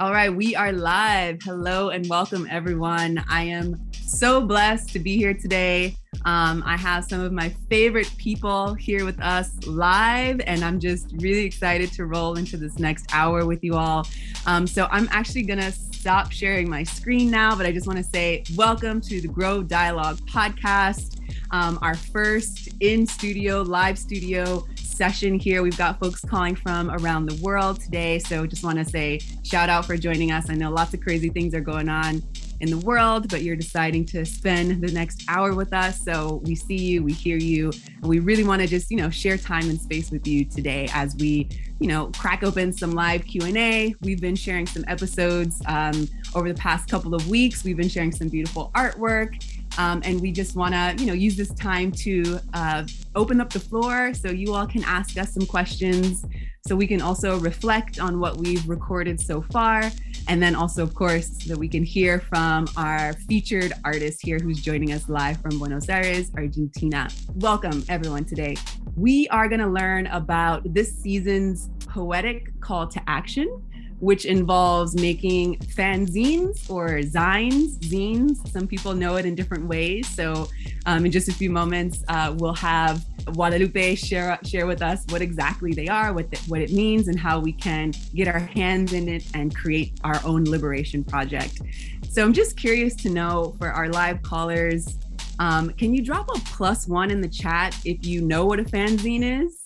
All right, we are live. Hello and welcome, everyone. I am so blessed to be here today. Um, I have some of my favorite people here with us live, and I'm just really excited to roll into this next hour with you all. Um, so I'm actually going to stop sharing my screen now, but I just want to say welcome to the Grow Dialogue podcast, um, our first in studio, live studio session here. We've got folks calling from around the world today. So just want to say shout out for joining us. I know lots of crazy things are going on in the world, but you're deciding to spend the next hour with us. So we see you, we hear you, and we really want to just, you know, share time and space with you today as we, you know, crack open some live Q&A. We've been sharing some episodes um, over the past couple of weeks. We've been sharing some beautiful artwork um, and we just want to, you know, use this time to uh, open up the floor so you all can ask us some questions, so we can also reflect on what we've recorded so far, and then also, of course, that we can hear from our featured artist here who's joining us live from Buenos Aires, Argentina. Welcome, everyone, today. We are going to learn about this season's poetic call to action which involves making fanzines or zines, zines. Some people know it in different ways. So, um, in just a few moments, uh, we'll have Guadalupe share share with us what exactly they are, what the, what it means, and how we can get our hands in it and create our own liberation project. So, I'm just curious to know for our live callers. Um, can you drop a plus one in the chat if you know what a fanzine is?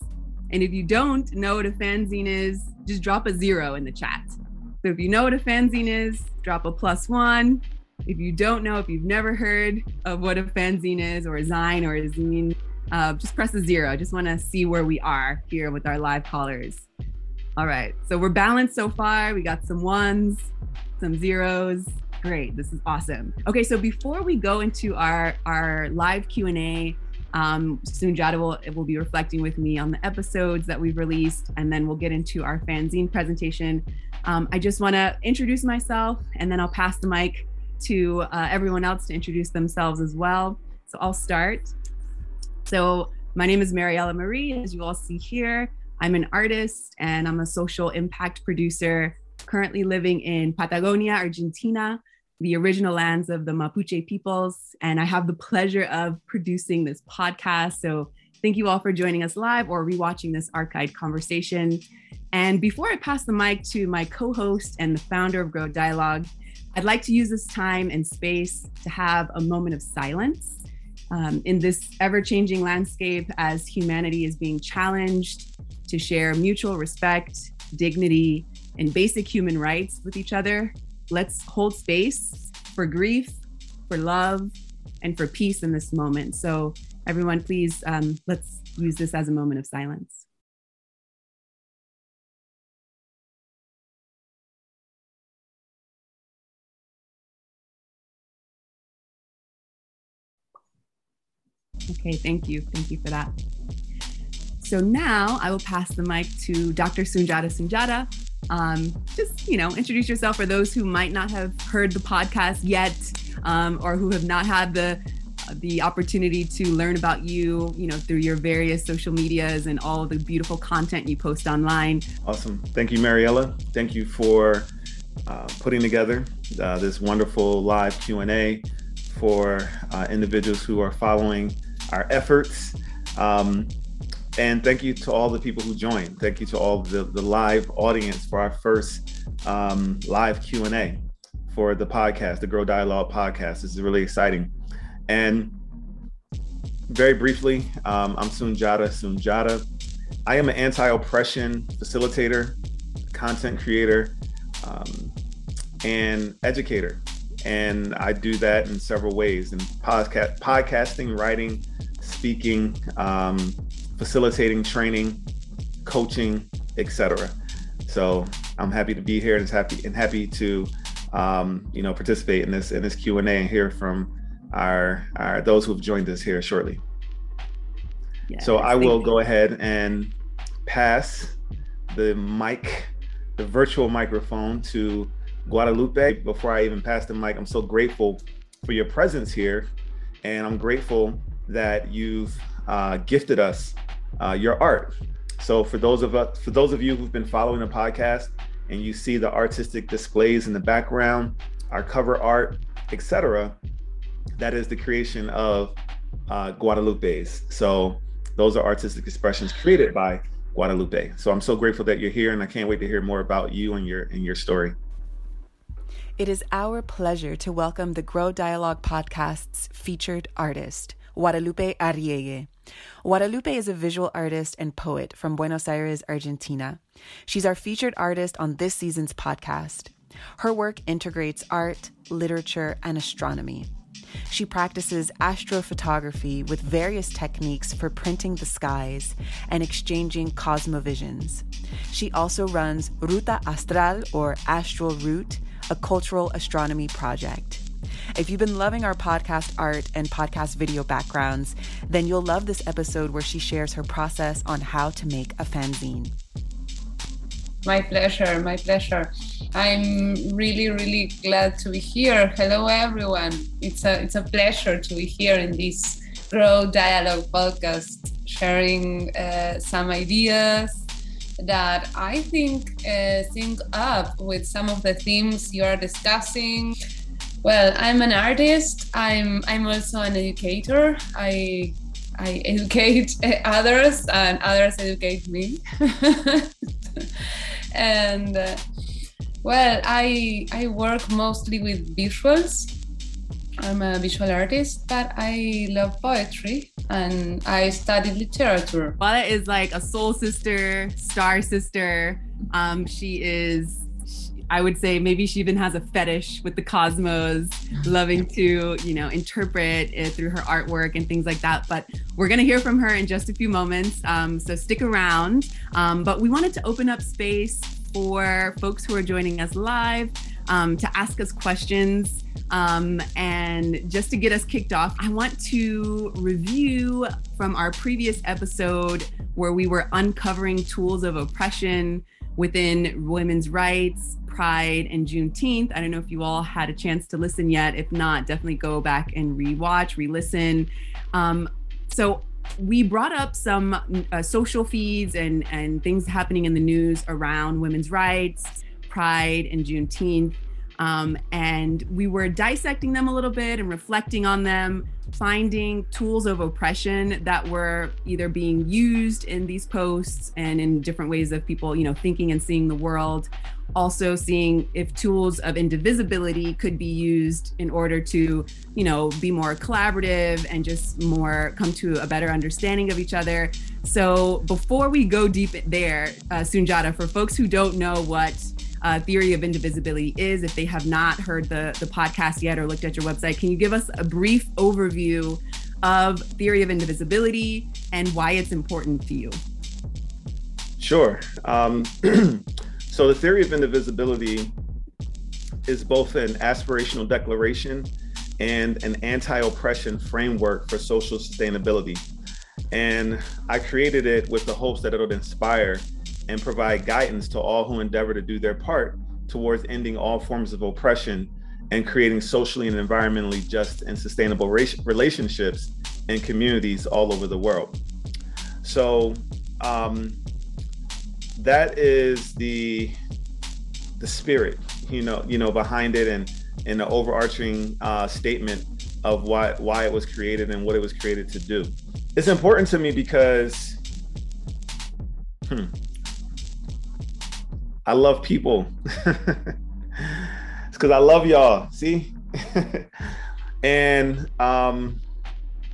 And if you don't know what a fanzine is, just drop a zero in the chat. So if you know what a fanzine is, drop a plus one. If you don't know, if you've never heard of what a fanzine is or a zine or a zine, uh, just press a zero. I just want to see where we are here with our live callers. All right, so we're balanced so far. We got some ones, some zeros. Great, this is awesome. Okay, so before we go into our our live Q and A, um, Sundiata will, will be reflecting with me on the episodes that we've released, and then we'll get into our fanzine presentation. Um, I just want to introduce myself, and then I'll pass the mic to uh, everyone else to introduce themselves as well. So I'll start. So my name is Maryella Marie, as you all see here. I'm an artist and I'm a social impact producer, currently living in Patagonia, Argentina the original lands of the Mapuche peoples. And I have the pleasure of producing this podcast. So thank you all for joining us live or rewatching this archived conversation. And before I pass the mic to my co host and the founder of Grow Dialogue, I'd like to use this time and space to have a moment of silence. Um, in this ever changing landscape, as humanity is being challenged to share mutual respect, dignity, and basic human rights with each other, let's hold space for grief, for love, and for peace in this moment. So, everyone, please um, let's use this as a moment of silence. Okay, thank you. Thank you for that. So now I will pass the mic to Dr. Sundiata Soon-Jahta, um, just you know introduce yourself for those who might not have heard the podcast yet um, or who have not had the the opportunity to learn about you you know through your various social medias and all the beautiful content you post online. Awesome. Thank you Maryella. Thank you for uh, putting together uh, this wonderful live q&a for uh, individuals who are following our efforts. Um, and thank you to all the people who joined. Thank you to all the, the live audience for our first um, live Q&A for the podcast, the Grow Dialogue podcast. This is really exciting. And very briefly, um, I'm Sundiata Soon-Jahta. I am an anti-oppression facilitator, content creator, um, and educator. And I do that in several ways in podcast, podcasting, writing, speaking, um, facilitating training, coaching, etc. So I'm happy to be here and happy and happy to um, you know participate in this in this Q and A and hear from our our those who've joined us here shortly. Yes, so I will go ahead and pass the mic, the virtual microphone to Guadalupe. Before I even pass the mic, I'm so grateful for your presence here, and I'm grateful that you've uh, gifted us uh, your art. So for those of us, for those of you who've been following the podcast, and you see the artistic displays in the background, our cover art, etc., that is the creation of uh, Guadalupe's. So those are artistic expressions created by Guadalupe. So I'm so grateful that you're here, and I can't wait to hear more about you and your and your story. It is our pleasure to welcome the Grow Dialogue podcast's featured artist, Guadalupe Arriegue. Guadalupe is a visual artist and poet from Buenos Aires, Argentina. She's our featured artist on this season's podcast. Her work integrates art, literature, and astronomy. She practices astrophotography with various techniques for printing the skies and exchanging cosmovisions. She also runs Ruta Astral or Astral Route, a cultural astronomy project. If you've been loving our podcast art and podcast video backgrounds, then you'll love this episode where she shares her process on how to make a fanzine. My pleasure, my pleasure. I'm really, really glad to be here. Hello, everyone. It's a it's a pleasure to be here in this Grow Dialogue podcast, sharing uh, some ideas that I think uh, sync up with some of the themes you are discussing. Well, I'm an artist. I'm I'm also an educator. I I educate others, and others educate me. and uh, well i i work mostly with visuals i'm a visual artist but i love poetry and i studied literature Wala is like a soul sister star sister um, she is I would say maybe she even has a fetish with the cosmos, loving to, you know, interpret it through her artwork and things like that. But we're going to hear from her in just a few moments. Um, so stick around. Um, but we wanted to open up space for folks who are joining us live um, to ask us questions. Um, and just to get us kicked off, I want to review from our previous episode where we were uncovering tools of oppression within women's rights, Pride, and Juneteenth. I don't know if you all had a chance to listen yet. If not, definitely go back and rewatch, re-listen. Um, so we brought up some uh, social feeds and and things happening in the news around women's rights, Pride, and Juneteenth. Um, and we were dissecting them a little bit and reflecting on them, finding tools of oppression that were either being used in these posts and in different ways of people, you know, thinking and seeing the world. Also, seeing if tools of indivisibility could be used in order to, you know, be more collaborative and just more come to a better understanding of each other. So, before we go deep there, uh, Sundiata, for folks who don't know what uh, Theory of Indivisibility is. If they have not heard the, the podcast yet or looked at your website, can you give us a brief overview of Theory of Indivisibility and why it's important to you? Sure. Um, so, the Theory of Indivisibility is both an aspirational declaration and an anti oppression framework for social sustainability. And I created it with the hopes that it'll inspire and provide guidance to all who endeavor to do their part towards ending all forms of oppression and creating socially and environmentally just and sustainable relationships and communities all over the world. So um, that is the the spirit, you know, you know, behind it, and and the overarching uh, statement of why why it was created and what it was created to do. It's important to me because. Hmm, I love people. it's because I love y'all. See? and um,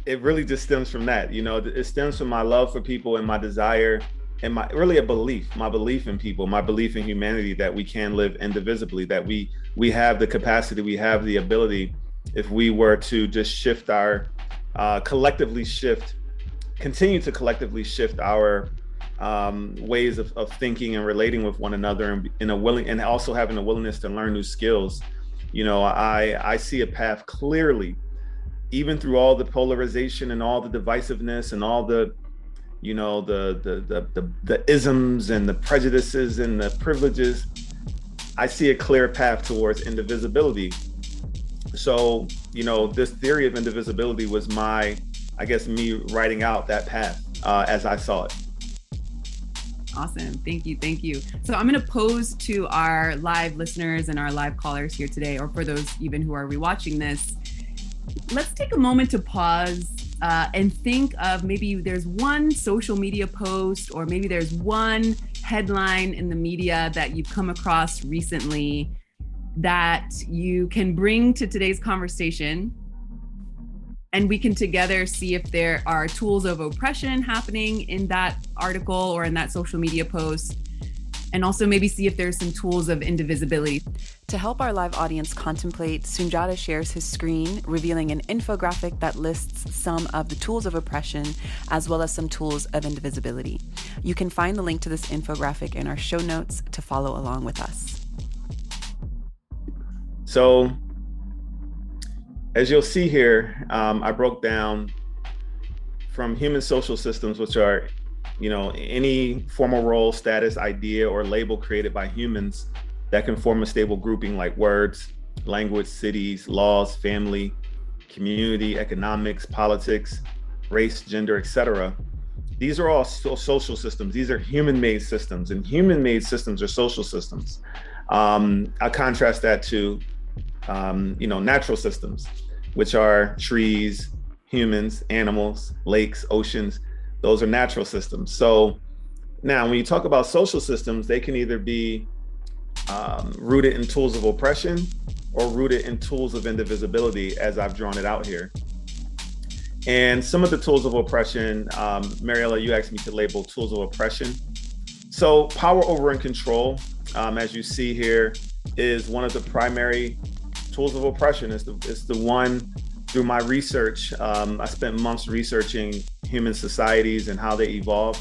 it really just stems from that. You know, it stems from my love for people and my desire and my really a belief, my belief in people, my belief in humanity that we can live indivisibly, that we we have the capacity, we have the ability, if we were to just shift our uh, collectively shift, continue to collectively shift our um, ways of, of thinking and relating with one another and in a willing and also having a willingness to learn new skills. You know i i see a path clearly even through all the polarization and all the divisiveness and all the you know the the the the, the isms and the prejudices and the privileges i see a clear path towards indivisibility. So you know this theory of indivisibility was my i guess me writing out that path uh, as i saw it Awesome. Thank you. Thank you. So I'm going to pose to our live listeners and our live callers here today, or for those even who are rewatching this, let's take a moment to pause uh, and think of maybe there's one social media post or maybe there's one headline in the media that you've come across recently that you can bring to today's conversation and we can together see if there are tools of oppression happening in that article or in that social media post and also maybe see if there's some tools of indivisibility. To help our live audience contemplate, Sundiata shares his screen, revealing an infographic that lists some of the tools of oppression as well as some tools of indivisibility. You can find the link to this infographic in our show notes to follow along with us. So, as you'll see here, um, I broke down from human social systems, which are, you know, any formal role, status, idea, or label created by humans that can form a stable grouping like words, language, cities, laws, family, community, economics, politics, race, gender, etc. These are all so social systems. These are human-made systems, and human-made systems are social systems. Um, I contrast that to um, you know, natural systems, which are trees, humans, animals, lakes, oceans. Those are natural systems. So now, when you talk about social systems, they can either be um, rooted in tools of oppression or rooted in tools of indivisibility, as I've drawn it out here. And some of the tools of oppression, um, Maryella, you asked me to label tools of oppression. So, power over and control, um, as you see here, is one of the primary tools of oppression. It's the, it's the one through my research. Um, I spent months researching human societies and how they evolve.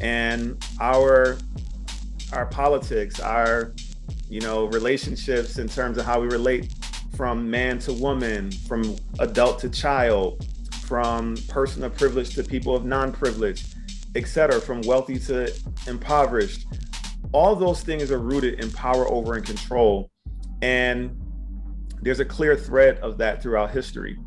And our our politics, our you know relationships in terms of how we relate from man to woman, from adult to child, from person of privilege to people of non-privilege, etc., from wealthy to impoverished. All those things are rooted in power over and control. And there's a clear thread of that throughout history.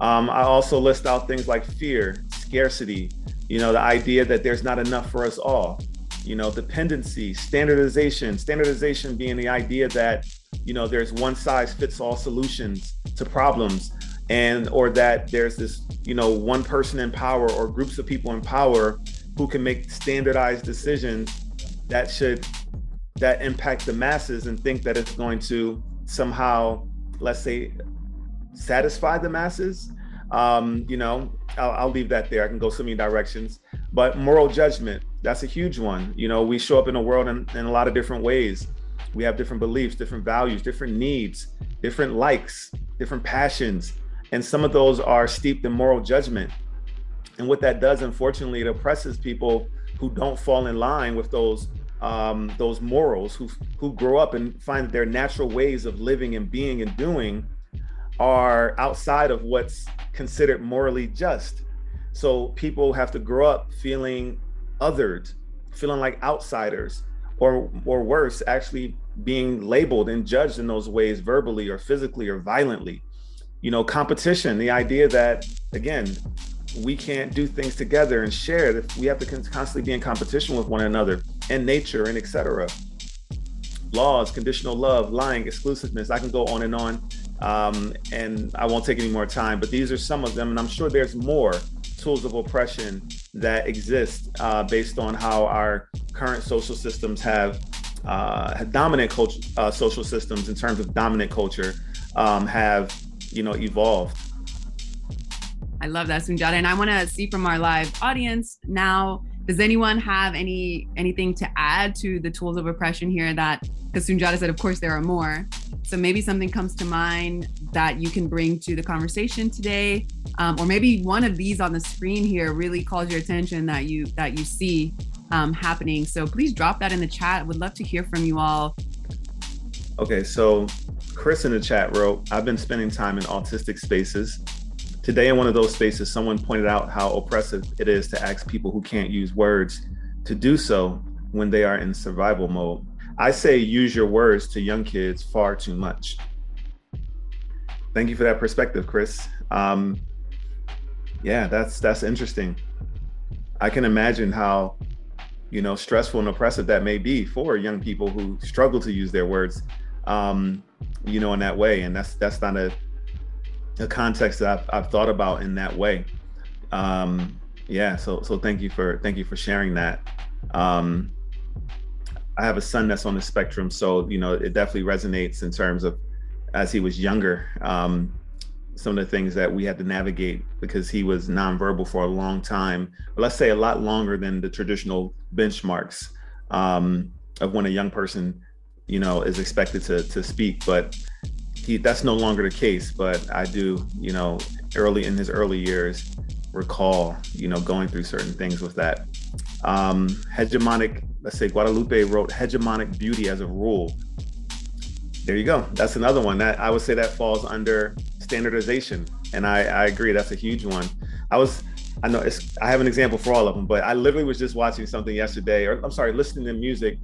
Um, I also list out things like fear, scarcity, you know, the idea that there's not enough for us all, you know, dependency, standardization, standardization being the idea that, you know, there's one size fits all solutions to problems and or that there's this, you know, one person in power or groups of people in power who can make standardized decisions that should that impact the masses and think that it's going to somehow let's say, satisfy the masses. Um, you know, I'll, I'll leave that there. I can go so many directions. But moral judgment, that's a huge one. You know, we show up in the world in, in a lot of different ways. We have different beliefs, different values, different needs, different likes, different passions. And some of those are steeped in moral judgment. And what that does, unfortunately, it oppresses people who don't fall in line with those um, those morals who who grow up and find that their natural ways of living and being and doing are outside of what's considered morally just. So people have to grow up feeling othered, feeling like outsiders, or or worse, actually being labeled and judged in those ways verbally or physically or violently. You know, competition, the idea that again, we can't do things together and share that we have to constantly be in competition with one another and nature and etc laws conditional love lying exclusiveness i can go on and on um, and i won't take any more time but these are some of them and i'm sure there's more tools of oppression that exist uh, based on how our current social systems have uh, dominant culture, uh, social systems in terms of dominant culture um, have you know evolved I love that, Sundiata. And I want to see from our live audience now, does anyone have any anything to add to the tools of oppression here that because Sundiata said, of course, there are more. So maybe something comes to mind that you can bring to the conversation today. Um, or maybe one of these on the screen here really calls your attention that you that you see um, happening. So please drop that in the chat. Would love to hear from you all. Okay, so Chris in the chat wrote, I've been spending time in autistic spaces Today, in one of those spaces, someone pointed out how oppressive it is to ask people who can't use words to do so when they are in survival mode. I say use your words to young kids far too much. Thank you for that perspective, Chris. Um, yeah, that's that's interesting. I can imagine how you know, stressful and oppressive that may be for young people who struggle to use their words, um, you know, in that way. And that's that's not a a context that I've, I've thought about in that way. Um, yeah. So so thank you for thank you for sharing that. Um, I have a son that's on the spectrum, so you know it definitely resonates in terms of as he was younger. Um, some of the things that we had to navigate because he was nonverbal for a long time, let's say a lot longer than the traditional benchmarks um, of when a young person, you know, is expected to to speak. But he, that's no longer the case. But I do, you know, early in his early years, recall, you know, going through certain things with that. Um, hegemonic, let's say Guadalupe wrote hegemonic beauty as a rule. There you go. That's another one that I would say that falls under standardization. And I, I agree, that's a huge one. I was, I know it's, I have an example for all of them, but I literally was just watching something yesterday, or I'm sorry, listening to music,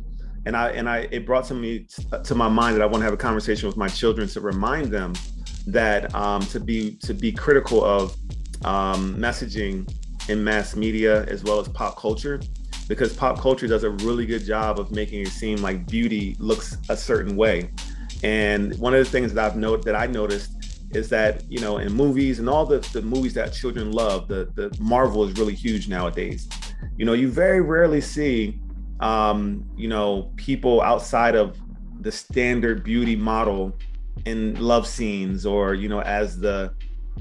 and I and I it brought to me to my mind that I want to have a conversation with my children to remind them that um, to be to be critical of um, messaging in mass media as well as pop culture. Because pop culture does a really good job of making it seem like beauty looks a certain way. And one of the things that I've noted that I noticed is that you know in movies and all the, the movies that children love the the marvel is really huge nowadays. You know you very rarely see um you know people outside of the standard beauty model in love scenes or you know as the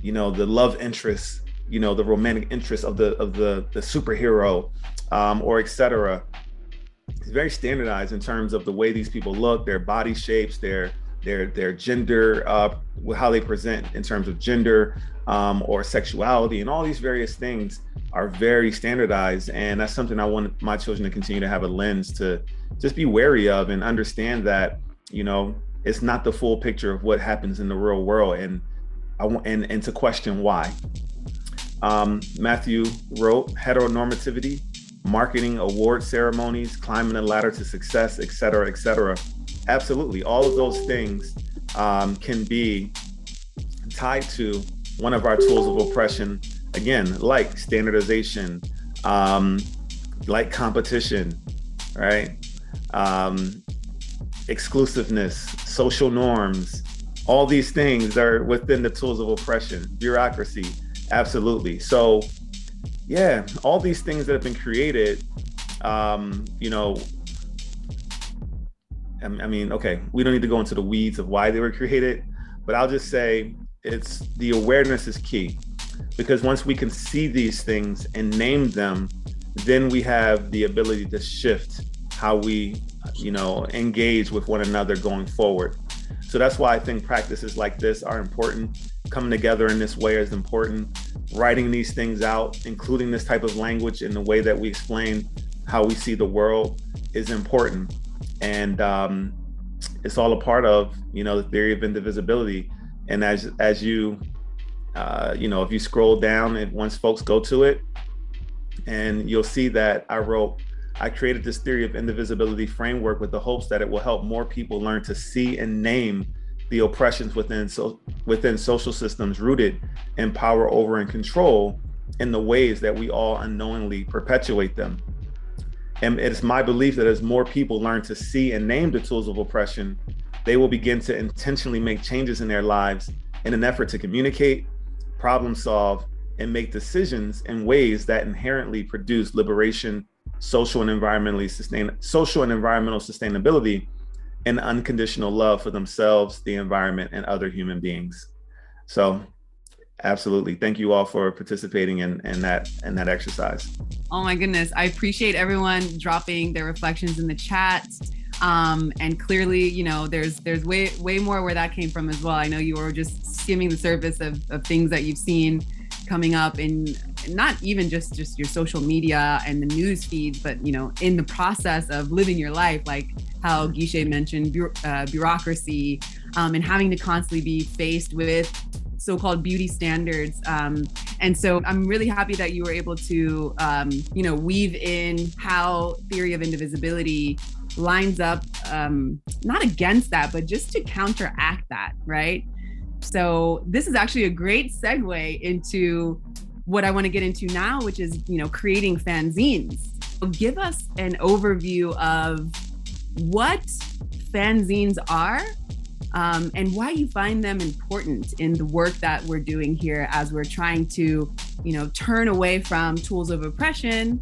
you know the love interest you know the romantic interest of the of the the superhero um or etc it's very standardized in terms of the way these people look their body shapes their their their gender, uh, how they present in terms of gender um, or sexuality, and all these various things are very standardized. And that's something I want my children to continue to have a lens to just be wary of and understand that you know it's not the full picture of what happens in the real world, and I want and and to question why. Um, Matthew wrote heteronormativity, marketing award ceremonies, climbing the ladder to success, et cetera, et cetera absolutely all of those things um, can be tied to one of our tools of oppression again like standardization um, like competition right? Um, exclusiveness social norms all these things are within the tools of oppression bureaucracy absolutely. So yeah all these things that have been created um, you know I mean, okay, we don't need to go into the weeds of why they were created, but I'll just say it's the awareness is key because once we can see these things and name them, then we have the ability to shift how we, you know, engage with one another going forward. So that's why I think practices like this are important. Coming together in this way is important. Writing these things out, including this type of language in the way that we explain how we see the world is important and um, it's all a part of you know the theory of indivisibility. And as as you uh, you know, if you scroll down and once folks go to it, and you'll see that I wrote, I created this theory of indivisibility framework with the hopes that it will help more people learn to see and name the oppressions within so within social systems rooted in power over and control in the ways that we all unknowingly perpetuate them. And it's my belief that as more people learn to see and name the tools of oppression, they will begin to intentionally make changes in their lives in an effort to communicate, problem solve, and make decisions in ways that inherently produce liberation, social and environmentally sustain social and environmental sustainability, and unconditional love for themselves, the environment, and other human beings. So Absolutely. Thank you all for participating in, in that in that exercise. Oh my goodness. I appreciate everyone dropping their reflections in the chat. Um, and clearly, you know, there's there's way way more where that came from as well. I know you were just skimming the surface of, of things that you've seen coming up in not even just just your social media and the news feeds, but you know, in the process of living your life, like how Guiche mentioned, uh, bureaucracy, um, and having to constantly be faced with so-called beauty standards. Um, and so I'm really happy that you were able to, um, you know, weave in how theory of indivisibility lines up, um, not against that, but just to counteract that, right? So this is actually a great segue into what I want to get into now, which is, you know, creating fanzines So Give us an overview of what fanzines are um, and why you find them important in the work that we're doing here as we're trying to, you know, turn away from tools of oppression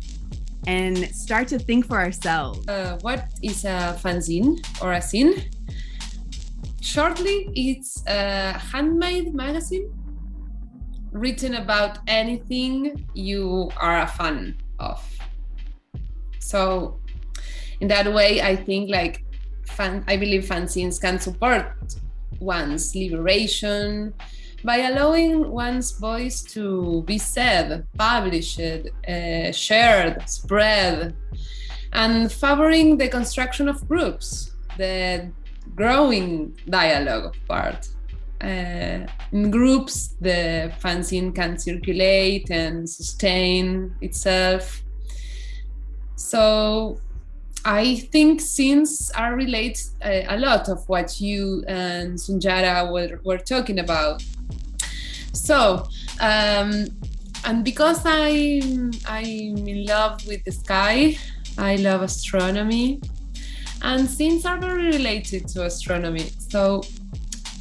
and start to think for ourselves. Uh, what is a fanzine or a zine? Shortly, it's a handmade magazine written about anything you are a fan of. So, in that way, I think like fan, I believe fanzines can support one's liberation by allowing one's voice to be said, published, uh, shared, spread, and favoring the construction of groups, the growing dialogue part. Uh, in groups, the fanzine can circulate and sustain itself. So I think zines are related uh, a lot of what you and Sundiata were, were talking about. So, um, and because I'm I'm in love with the sky, I love astronomy, and zines are very related to astronomy. So,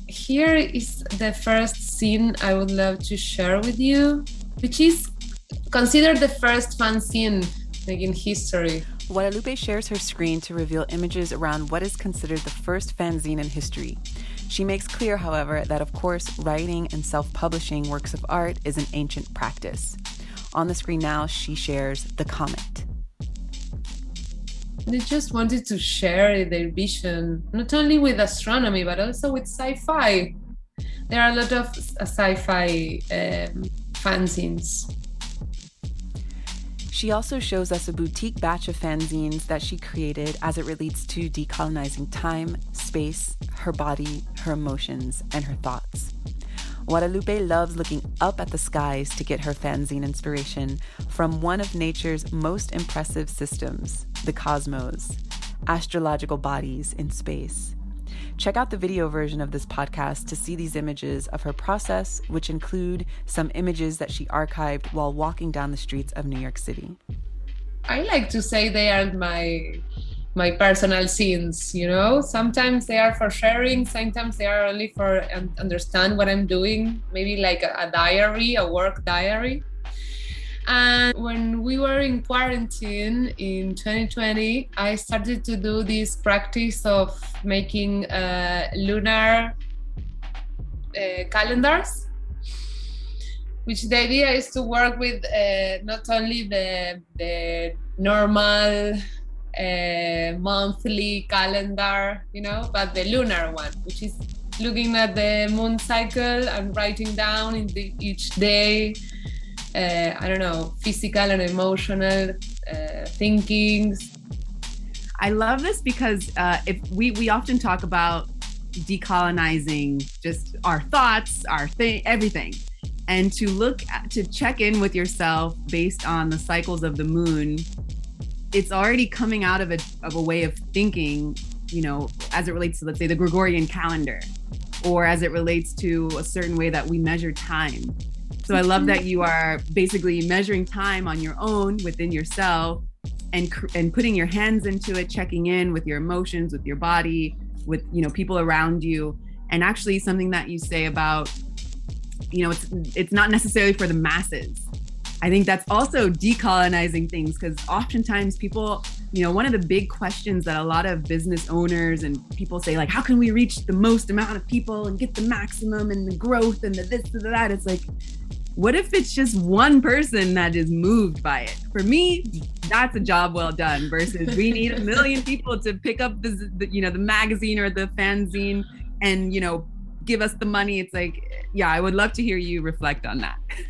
here is the first zine I would love to share with you, which is considered the first fanzine like in history. Guadalupe shares her screen to reveal images around what is considered the first fanzine in history. She makes clear, however, that of course, writing and self publishing works of art is an ancient practice. On the screen now, she shares the comment. They just wanted to share their vision, not only with astronomy, but also with sci fi. There are a lot of sci fi um, fanzines. She also shows us a boutique batch of fanzines that she created as it relates to decolonizing time, space, her body, her emotions, and her thoughts. Guadalupe loves looking up at the skies to get her fanzine inspiration from one of nature's most impressive systems, the cosmos, astrological bodies in space. Check out the video version of this podcast to see these images of her process, which include some images that she archived while walking down the streets of New York City. I like to say they are my my personal zines you know? Sometimes they are for sharing sometimes they are only for understand what i'm doing. Maybe like a, a diary a work diary and when we were in quarantine in 2020, I started to do this practice of making uh, lunar uh, calendars, which the idea is to work with uh, not only the, the normal uh, monthly calendar, you know, but the lunar one, which is looking at the moon cycle and writing down in the, each day uh, I don't know, physical and emotional uh, thinkings. I love this because uh, if we we often talk about decolonizing just our thoughts, our thing, everything, and to look at, to check in with yourself based on the cycles of the moon. It's already coming out of a of a way of thinking, you know, as it relates to let's say the Gregorian calendar, or as it relates to a certain way that we measure time so I love that you are basically measuring time on your own within yourself and and putting your hands into it, checking in with your emotions, with your body, with you know people around you, and actually something that you say about you know it's it's not necessarily for the masses. I think that's also decolonizing things because oftentimes people, you know, one of the big questions that a lot of business owners and people say, like, how can we reach the most amount of people and get the maximum and the growth and the this and the that? It's like, what if it's just one person that is moved by it? For me, that's a job well done. Versus we need a million people to pick up the, the you know the magazine or the fanzine and you know give us the money. It's like, yeah, I would love to hear you reflect on that.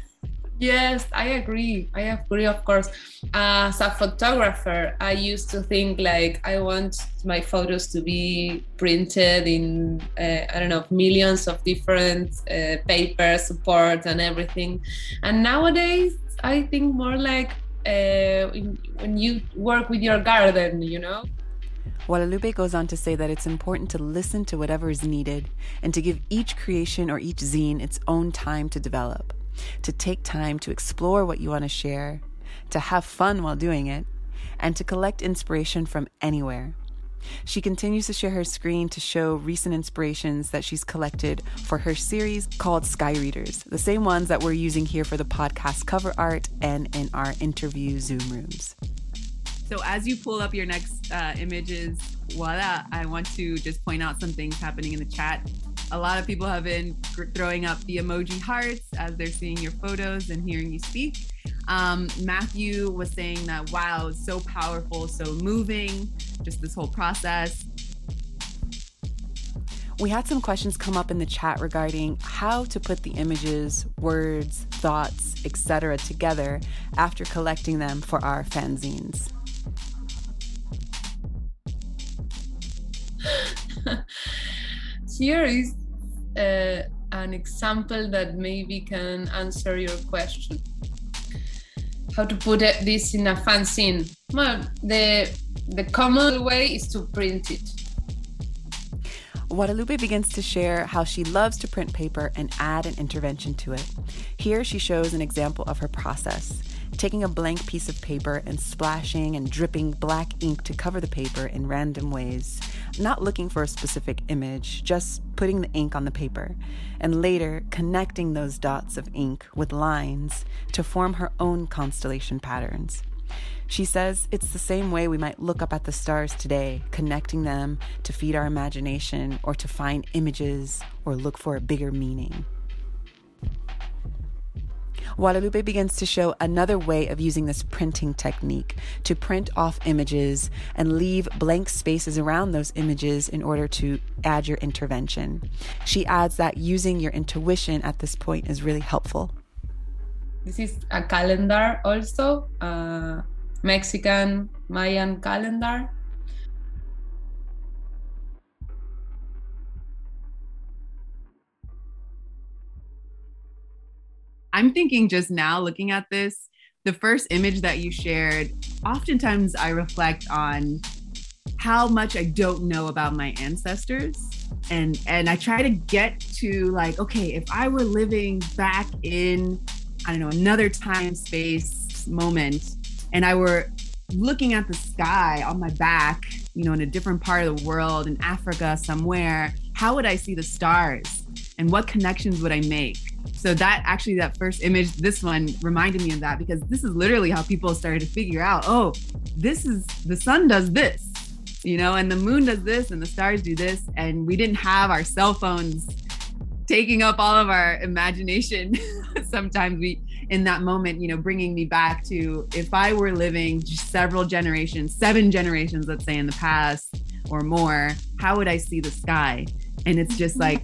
Yes, I agree. I agree, of course. As a photographer, I used to think like I want my photos to be printed in, uh, I don't know, millions of different uh, papers, support, and everything. And nowadays, I think more like uh, when you work with your garden, you know? Guadalupe goes on to say that it's important to listen to whatever is needed and to give each creation or each zine its own time to develop to take time to explore what you want to share, to have fun while doing it, and to collect inspiration from anywhere. She continues to share her screen to show recent inspirations that she's collected for her series called Sky Readers, the same ones that we're using here for the podcast cover art and in our interview Zoom rooms. So, as you pull up your next uh, images, voila, I want to just point out some things happening in the chat. A lot of people have been throwing up the emoji hearts as they're seeing your photos and hearing you speak. Um, Matthew was saying that, wow, so powerful, so moving, just this whole process. We had some questions come up in the chat regarding how to put the images, words, thoughts, etc. together after collecting them for our fanzines. Here is uh, an example that maybe can answer your question how to put this in a fanzine? Well, the the common way is to print it. Guadalupe begins to share how she loves to print paper and add an intervention to it. Here she shows an example of her process taking a blank piece of paper and splashing and dripping black ink to cover the paper in random ways, not looking for a specific image, just putting the ink on the paper, and later connecting those dots of ink with lines to form her own constellation patterns. She says it's the same way we might look up at the stars today, connecting them to feed our imagination or to find images or look for a bigger meaning. Guadalupe begins to show another way of using this printing technique to print off images and leave blank spaces around those images in order to add your intervention. She adds that using your intuition at this point is really helpful. This is a calendar, also, Mexican Mayan calendar I'm thinking just now looking at this, the first image that you shared, oftentimes I reflect on how much I don't know about my ancestors. And and I try to get to like, okay, if I were living back in, I don't know, another time space moment, and I were looking at the sky on my back, you know, in a different part of the world, in Africa somewhere, how would I see the stars? And what connections would I make? So that actually that first image, this one reminded me of that because this is literally how people started to figure out, oh, this is the sun does this, you know, and the moon does this and the stars do this. And we didn't have our cell phones taking up all of our imagination. Sometimes we, in that moment, you know, bringing me back to if I were living several generations, seven generations, let's say in the past or more, how would I see the sky? And it's just like,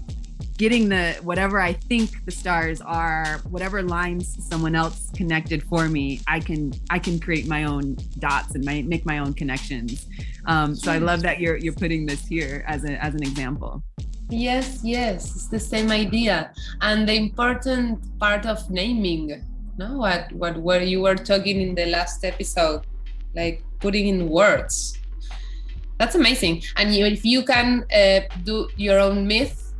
getting the whatever I think the stars are, whatever lines someone else connected for me, I can I can create my own dots and my, make my own connections. Um, so I love that you're you're putting this here as a as an example. Yes, yes, it's the same idea, and the important part of naming. No, what what where you were talking in the last episode, like putting in words. That's amazing. And you, if you can uh, do your own myth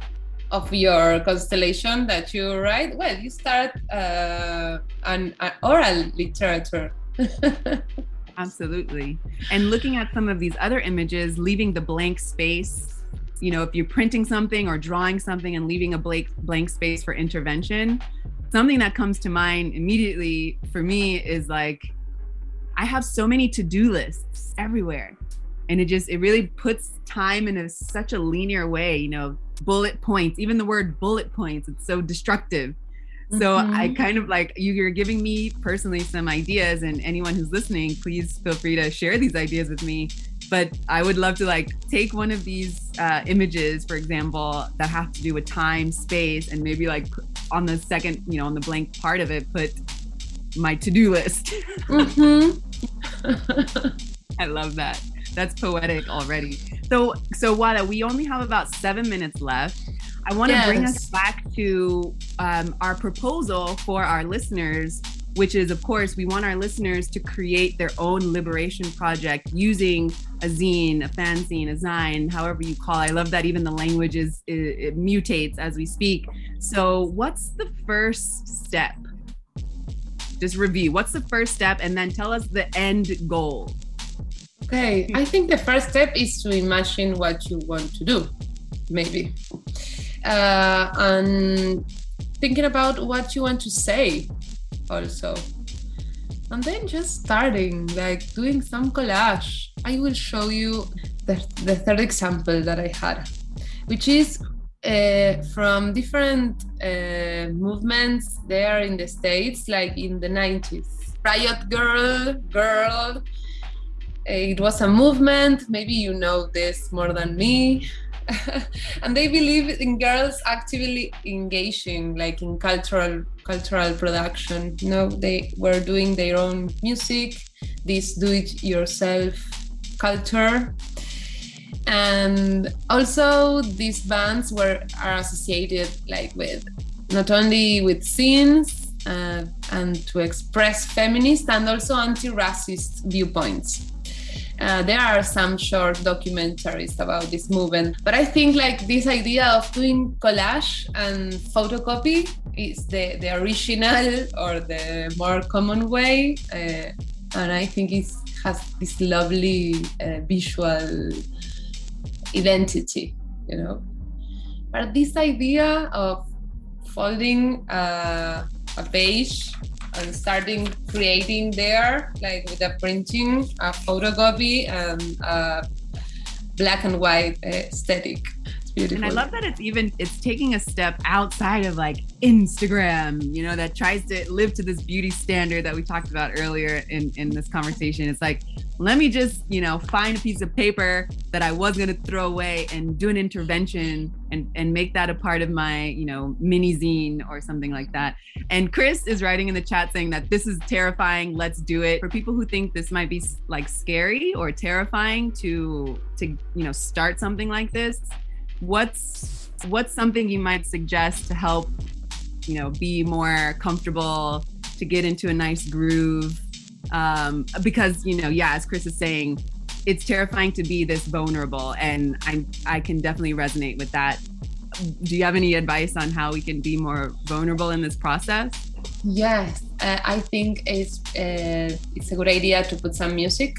of your constellation that you write, well, you start uh, an, an oral literature. Absolutely. And looking at some of these other images, leaving the blank space, you know, if you're printing something or drawing something and leaving a blank blank space for intervention, something that comes to mind immediately for me is like I have so many to-do lists everywhere. And it just it really puts time in a, such a linear way, you know, bullet points even the word bullet points it's so destructive so mm-hmm. i kind of like you're giving me personally some ideas and anyone who's listening please feel free to share these ideas with me but i would love to like take one of these uh, images for example that have to do with time space and maybe like on the second you know on the blank part of it put my to-do list mm-hmm. i love that that's poetic already. So, so Wada, we only have about seven minutes left. I want to yes. bring us back to um, our proposal for our listeners, which is, of course, we want our listeners to create their own liberation project using a zine, a fanzine, a zine, however you call it. I love that even the language is it, it mutates as we speak. So, what's the first step? Just review. What's the first step, and then tell us the end goal Okay, I think the first step is to imagine what you want to do, maybe. Uh, and thinking about what you want to say also. And then just starting, like doing some collage. I will show you the, the third example that I had, which is uh, from different uh, movements there in the States, like in the 90s. Riot Grrrl, Girl, it was a movement. Maybe you know this more than me. and they believe in girls actively engaging like in cultural cultural production. Know they were doing their own music. This do it yourself culture. And also these bands were are associated like with not only with scenes uh, and to express feminist and also anti-racist viewpoints. Uh, there are some short documentaries about this movement, but I think like this idea of doing collage and photocopy is the, the original or the more common way, uh, and I think it has this lovely uh, visual identity, you know. But this idea of folding uh, a page and starting creating there, like with a printing, a photocopy, and a black and white aesthetic. Beautiful. And I love that it's even it's taking a step outside of like Instagram, you know, that tries to live to this beauty standard that we talked about earlier in in this conversation. It's like let me just, you know, find a piece of paper that I was going to throw away and do an intervention and, and make that a part of my, you know, mini zine or something like that. And Chris is writing in the chat saying that this is terrifying. Let's do it. For people who think this might be like scary or terrifying to, to, you know, start something like this, what's, what's something you might suggest to help, you know, be more comfortable, to get into a nice groove um, because you know, yeah, as Chris is saying, it's terrifying to be this vulnerable, and I I can definitely resonate with that. Do you have any advice on how we can be more vulnerable in this process? Yes, uh, I think it's uh, it's a good idea to put some music.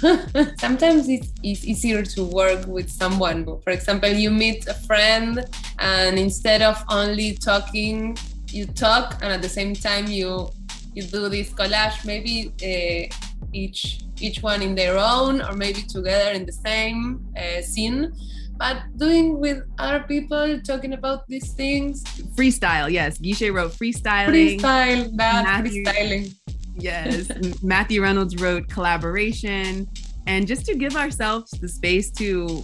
Sometimes it's, it's easier to work with someone. For example, you meet a friend, and instead of only talking, you talk, and at the same time you you do this collage, maybe uh, each each one in their own, or maybe together in the same uh, scene. But doing with other people, talking about these things. Freestyle, yes. Guiche wrote freestyling. Freestyle, that Matthew, freestyling. Yes. Matthew Reynolds wrote collaboration. And just to give ourselves the space to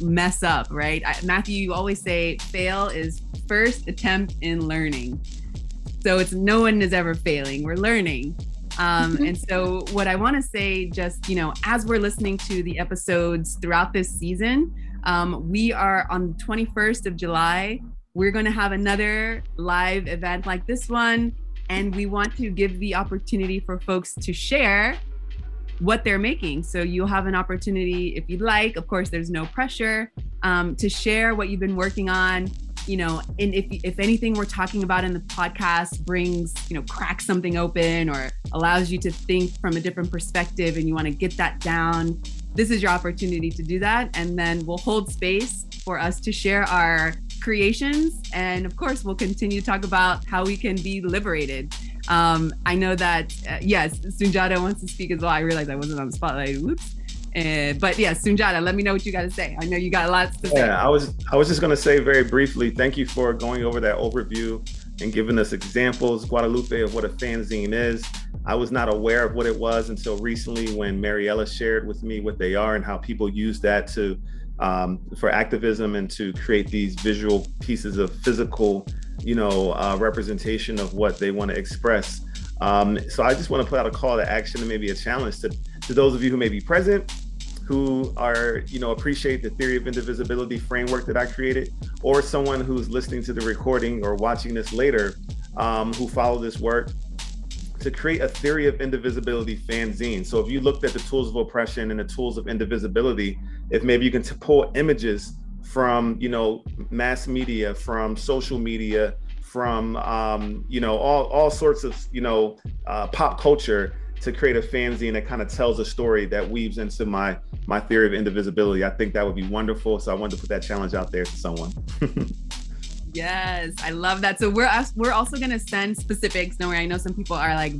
mess up, right? I, Matthew, you always say fail is first attempt in learning. So it's no one is ever failing. We're learning. Um, mm-hmm. and so, what I want to say, just you know, as we're listening to the episodes throughout this season, um, we are on the 21st of July. We're going to have another live event like this one, and we want to give the opportunity for folks to share what they're making. So you'll have an opportunity, if you'd like. Of course, there's no pressure um, to share what you've been working on you know and if if anything we're talking about in the podcast brings you know cracks something open or allows you to think from a different perspective and you want to get that down this is your opportunity to do that. And then we'll hold space for us to share our creations. And of course we'll continue to talk about how we can be liberated. Um, i know that uh, yes Sundiata wants to speak as well. I realized i wasn't on the spotlight. Whoops. Uh, but yeah, Sundiata, let me know what you got to say. I know you got lots to say. Yeah, I was I was just going to say very briefly, thank you for going over that overview and giving us examples, Guadalupe, of what a fanzine is. I was not aware of what it was until recently when Maryella shared with me what they are and how people use that to um, for activism and to create these visual pieces of physical, you know, uh, representation of what they want to express. Um, so I just want to put out a call to action and maybe a challenge to, to those of you who may be present who are, you know, appreciate the theory of indivisibility framework that I created, or someone who's listening to the recording or watching this later, um, who follow this work, to create a theory of indivisibility fanzine. So if you looked at the tools of oppression and the tools of indivisibility, if maybe you can t- pull images from, you know, mass media, from social media, from, um, you know, all all sorts of, you know, uh, pop culture to create a fanzine that kind of tells a story that weaves into my my theory of indivisibility. I think that would be wonderful. So I wanted to put that challenge out there to someone. yes, I love that. So we're we're also gonna send specifics. Worry, I know some people are like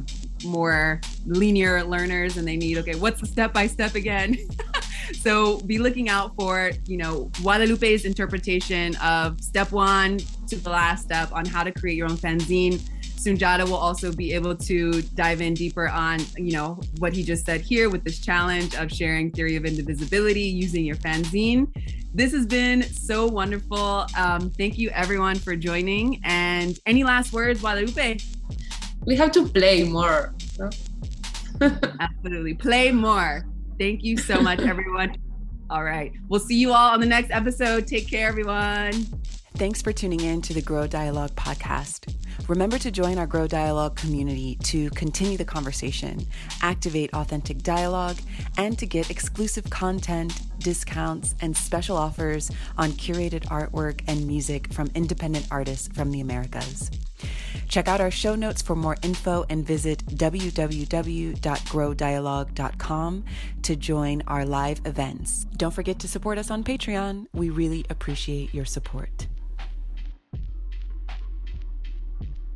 more linear learners and they need okay, what's the step by step again? so be looking out for you know Guadalupe's interpretation of step one to the last step on how to create your own fanzine Sundiata will also be able to dive in deeper on, you know, what he just said here with this challenge of sharing theory of indivisibility using your fanzine. This has been so wonderful. Um, thank you everyone for joining. And any last words, Guadalupe? We have to play more. No? Absolutely. Play more. Thank you so much, everyone. All right. We'll see you all on the next episode. Take care, everyone. Thanks for tuning in to the Grow Dialogue podcast. Remember to join our Grow Dialogue community to continue the conversation, activate authentic dialogue, and to get exclusive content, discounts, and special offers on curated artwork and music from independent artists from the Americas. Check out our show notes for more info and visit www.growdialogue.com to join our live events. Don't forget to support us on Patreon. We really appreciate your support.